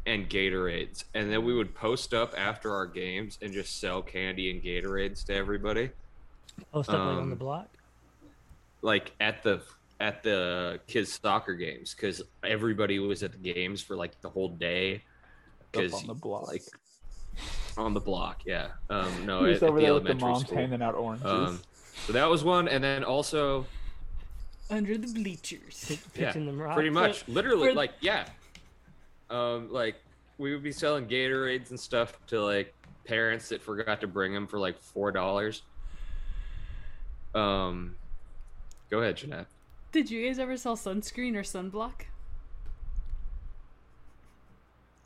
and Gatorades, and then we would post up after our games and just sell candy and Gatorades to everybody,
Post up like on the
Um,
block.
like at the at the kids soccer games, because everybody was at the games for like the whole day. Because
on the block.
like on the block, yeah. Um, no,
He
at,
was
at
over
the
there with the
elementary
moms
school.
handing out oranges.
Um, so that was one, and then also,
under the bleachers.
Pi-
yeah,
Pitching them rocks.
pretty much, literally,
for-
like, yeah. Um, like we would be selling Gatorades and stuff to like parents that forgot to bring them for like four dollars. Um, go ahead, Jeanette.
Did you guys ever sell sunscreen or sunblock?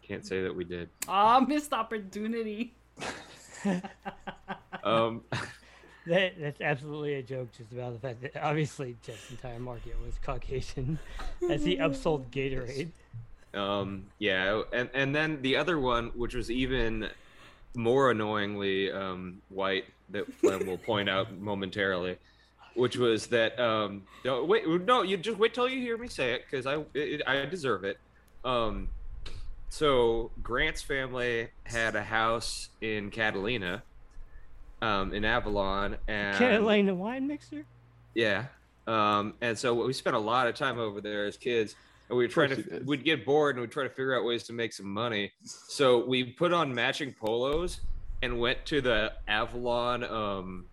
Can't say that we did.
Ah, missed opportunity.
Um,
That that's absolutely a joke, just about the fact that obviously Jeff's entire market was Caucasian, as he upsold Gatorade.
Um, yeah, and and then the other one, which was even more annoyingly um, white, that Flem will point out momentarily, which was that um, no, wait, no, you just wait till you hear me say it because I it, I deserve it. Um, so Grant's family had a house in Catalina, um, in Avalon, and
Catalina wine mixer.
yeah. Um, and so we spent a lot of time over there as kids, and we were trying to
did.
we'd get bored and we'd try to figure out ways to make some money. So we put on matching polos and went to the Avalon um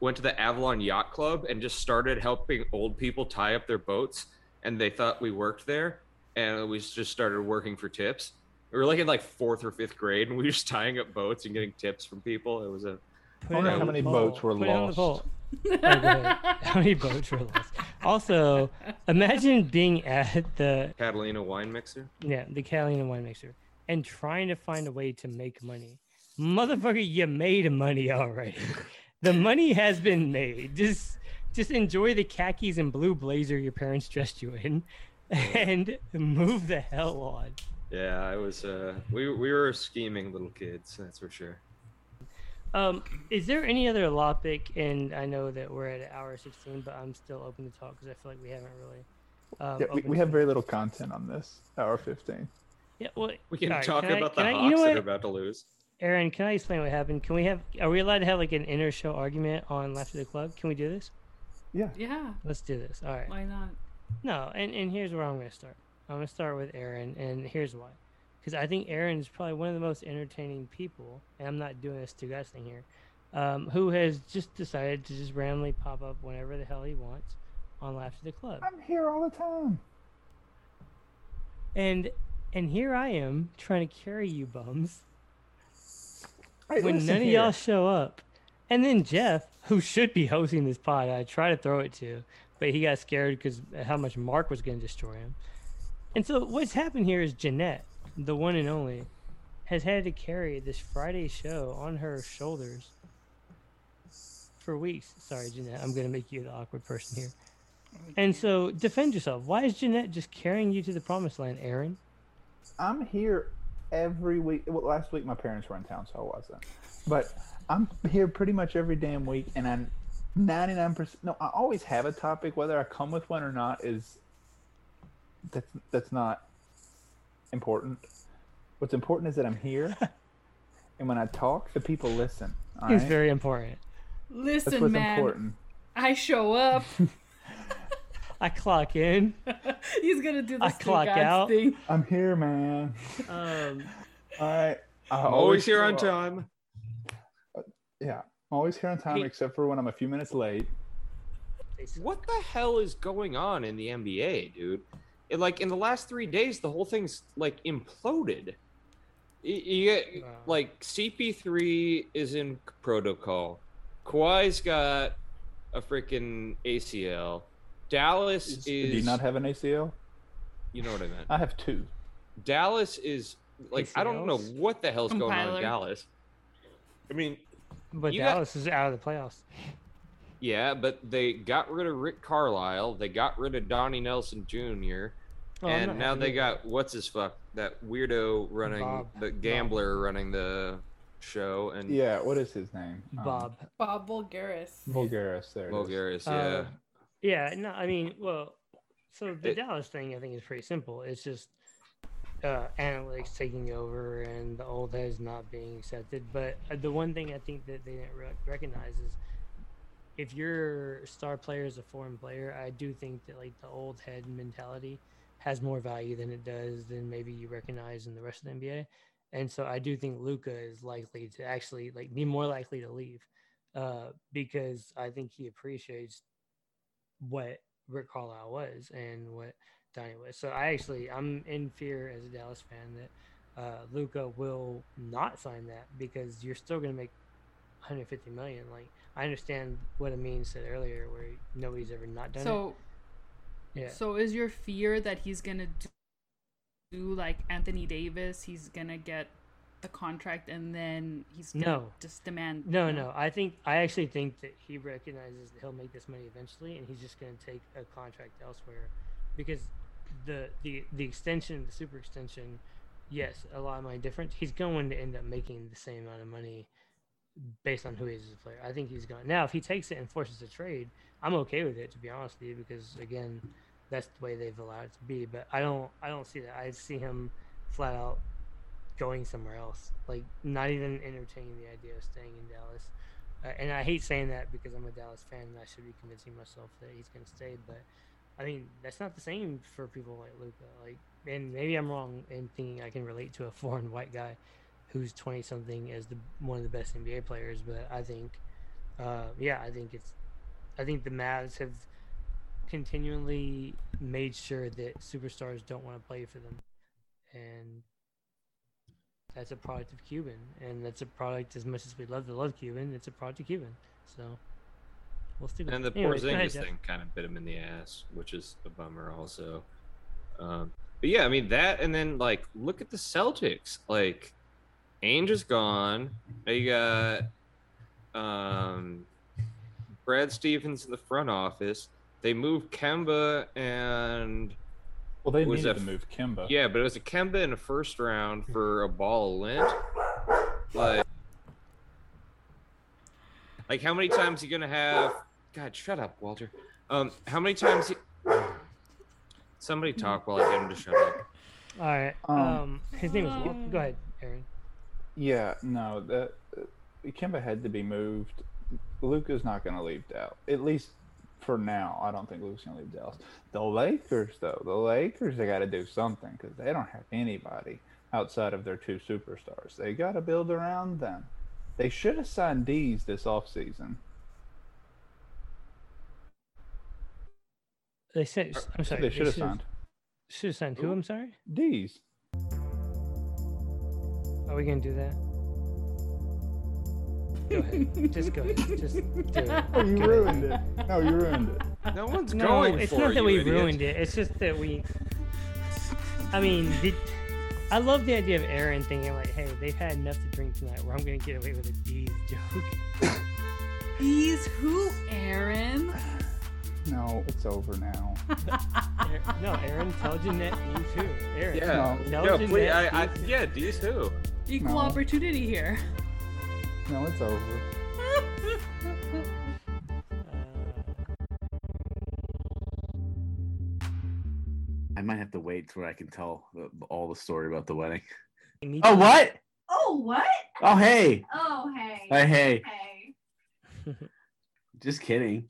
went to the Avalon Yacht Club and just started helping old people tie up their boats and they thought we worked there and we just started working for tips. We were like in like fourth or fifth grade and we were just tying up boats and getting tips from people. It was a
Put
I wonder
it
how many boats were
Put it on the
lost.
Oh. How many boats were lost? Also, imagine being at the
Catalina wine mixer.
yeah the Catalina wine mixer and trying to find a way to make money. Motherfucker, you made money already. The money has been made. Just just enjoy the khakis and blue blazer your parents dressed you in, and move the hell on.
Yeah, I was. Uh, we we were scheming little kids. That's for sure.
Um, is there any other topic? And I know that we're at hour sixteen, but I'm still open to talk because I feel like we haven't really. Um,
yeah, we, we have very little content on this hour 15.
Yeah, well,
We can
alright,
talk
can I-
about the
can I-
Hawks
you know
that are about to lose.
Aaron, can I explain what happened? Can we have? Are we allowed to have like an inner show argument on Left of the Club? Can we do this?
Yeah.
Yeah,
Let's do this. All right.
why not?
No, and and here's where I'm going to start. I'm going to start with Aaron, and here's why. Because I think Aaron is probably one of the most entertaining people, and I'm not doing this to guys thing here, um, who has just decided to just randomly pop up whenever the hell he wants on Laugh to the Club.
I'm here all the time.
And and here I am trying to carry you bums when none of y'all show up. And then Jeff, who should be hosting this pod, I try to throw it to, but he got scared because how much Mark was going to destroy him. And so what's happened here is Jeanette, the one and only, has had to carry this Friday show on her shoulders for weeks. Sorry, Jeanette, I'm going to make you the awkward person here. And so defend yourself. Why is Jeanette just carrying you to the promised land, Aaron?
I'm here every week. Well, last week my parents were in town, so I wasn't. But I'm here pretty much every damn week, and I'm 99%. No, I always have a topic. Whether I come with one or not is that's that's not important. What's important is that I'm here, and when I talk, the people listen.
It's
right,
very important.
listen that's
Listen,
what's
man,
important.
I show up.
I clock in.
He's gonna do the
I clock out.
thing.
I'm here, man.
Um,
I
I'm always here on
show up.
time.
Yeah, I'm always here on time,
He-
except for when I'm a few minutes late.
What the hell is going on in the NBA, dude? It, like in the last three days, the whole thing's like imploded. You, you get
Wow.
like CP3 is in protocol. Kawhi's got a freaking ACL. Dallas is.
Did you not have an ACL?
you know what I meant.
I have two.
Dallas is like I don't know what the hell's going on in Dallas. I mean,
but
You got-
Dallas is out of the playoffs.
yeah, but they got rid of Rick Carlisle. They got rid of Donnie Nelson Jr.
Oh,
and now they got what's his fuck that weirdo running
Bob.
the gambler running the show and
Yeah, what is his name?
that.
Um,
Bob.
Bob Voulgaris.
Voulgaris. There. it is.
Voulgaris, yeah.
Uh, Yeah, no, I mean, well, so the
It-
Dallas thing, I think, is pretty simple. It's just uh, analytics taking over and the old heads not being accepted. But uh, the one thing I think that they didn't re- recognize is if your star player is a foreign player, I do think that like the old head mentality has more value than it does than maybe you recognize in the rest of the NBA. And so I do think Luka is likely to actually like be more likely to leave uh, because I think he appreciates what Rick Carlisle was and what Was. So I actually I'm in fear as a Dallas fan that uh, Luka will not sign that because you're still going to make 150 million. Like I understand what Amin said earlier, where nobody's ever not done
So,
it. Yeah.
so is your fear that he's gonna do, do like Anthony Davis? He's gonna get the contract and then he's gonna
No.
just demand.
No, no. I think I actually think that he recognizes that he'll make this money eventually, and he's just going to take a contract elsewhere, because the the the extension, the super extension, yes, a lot of money difference. He's going to end up making the same amount of money based on who he is as a player. I think he's going now. If he takes it and forces a trade, I'm okay with it to be honest with you, because again, that's the way they've allowed it to be. But I don't I don't see that. I see him flat out going somewhere else. Like not even entertaining the idea of staying in Dallas. Uh, and I hate saying that because I'm a Dallas fan and I should be convincing myself that he's going to stay. But I mean, that's not the same for people like Luka. Like, and maybe I'm wrong in thinking I can relate to a foreign white guy who's 20 something as the one of the best NBA players. But I think, uh, yeah, I think it's, I think the Mavs have continually made sure that superstars don't want to play for them, and that's a product of Cuban, and that's a product as much as we love to love Cuban, it's a product of Cuban. So we'll stick with
And the
Anyways, go ahead,
Porzingis thing kind of bit him in the ass, which is a bummer also. Um, but yeah, I mean that, and then like look at the Celtics. Like Ainge is gone. They got um, Brad Stevens in the front office. They moved Kemba and
Well, they
Was
needed
that
to move Kemba.
yeah, but it was a Kemba in the first round for a ball of lint. Like, like how many times are you gonna have? God, shut up, Walter. Um, how many times? You... Somebody talk while I get him to shut up.
All right.
Um,
Um, his name is. Wal- Go ahead, Aaron.
Yeah, no, that uh, Kemba had to be moved. Luka's not going to leave Dallas. At least for now, I don't think Luka's going to leave Dallas. The Lakers, though, the Lakers, they got to do something because they don't have anybody outside of their two superstars. They got to build around them. They should have signed D's this offseason.
They said. Uh, I'm sorry.
They should have signed
Should have signed who? I'm sorry.
D's.
Are we gonna do that? Go ahead. Just go ahead. Just do it.
Oh, you
Go ahead.
ruined it. No, you ruined it.
No one's
No,
going
it's
for
not that we
idiot.
ruined it. It's just that we. I mean, did, I love the idea of Aaron thinking like, "Hey, they've had enough to drink tonight, where I'm gonna get away with a D's joke."
He's who, Aaron?
Uh, No, it's over now.
No, Aaron, tell Jeanette me too. Aaron,
Yeah,
No.
tell
yeah,
Jeanette
please. I, I,
too.
yeah, these too.
Equal
No.
opportunity here.
No, it's over.
I might have to wait till I can tell the, all the story about the wedding. Oh, what?
Oh, what?
Oh, hey.
Oh, hey.
Hey, hey.
Hey.
Just kidding.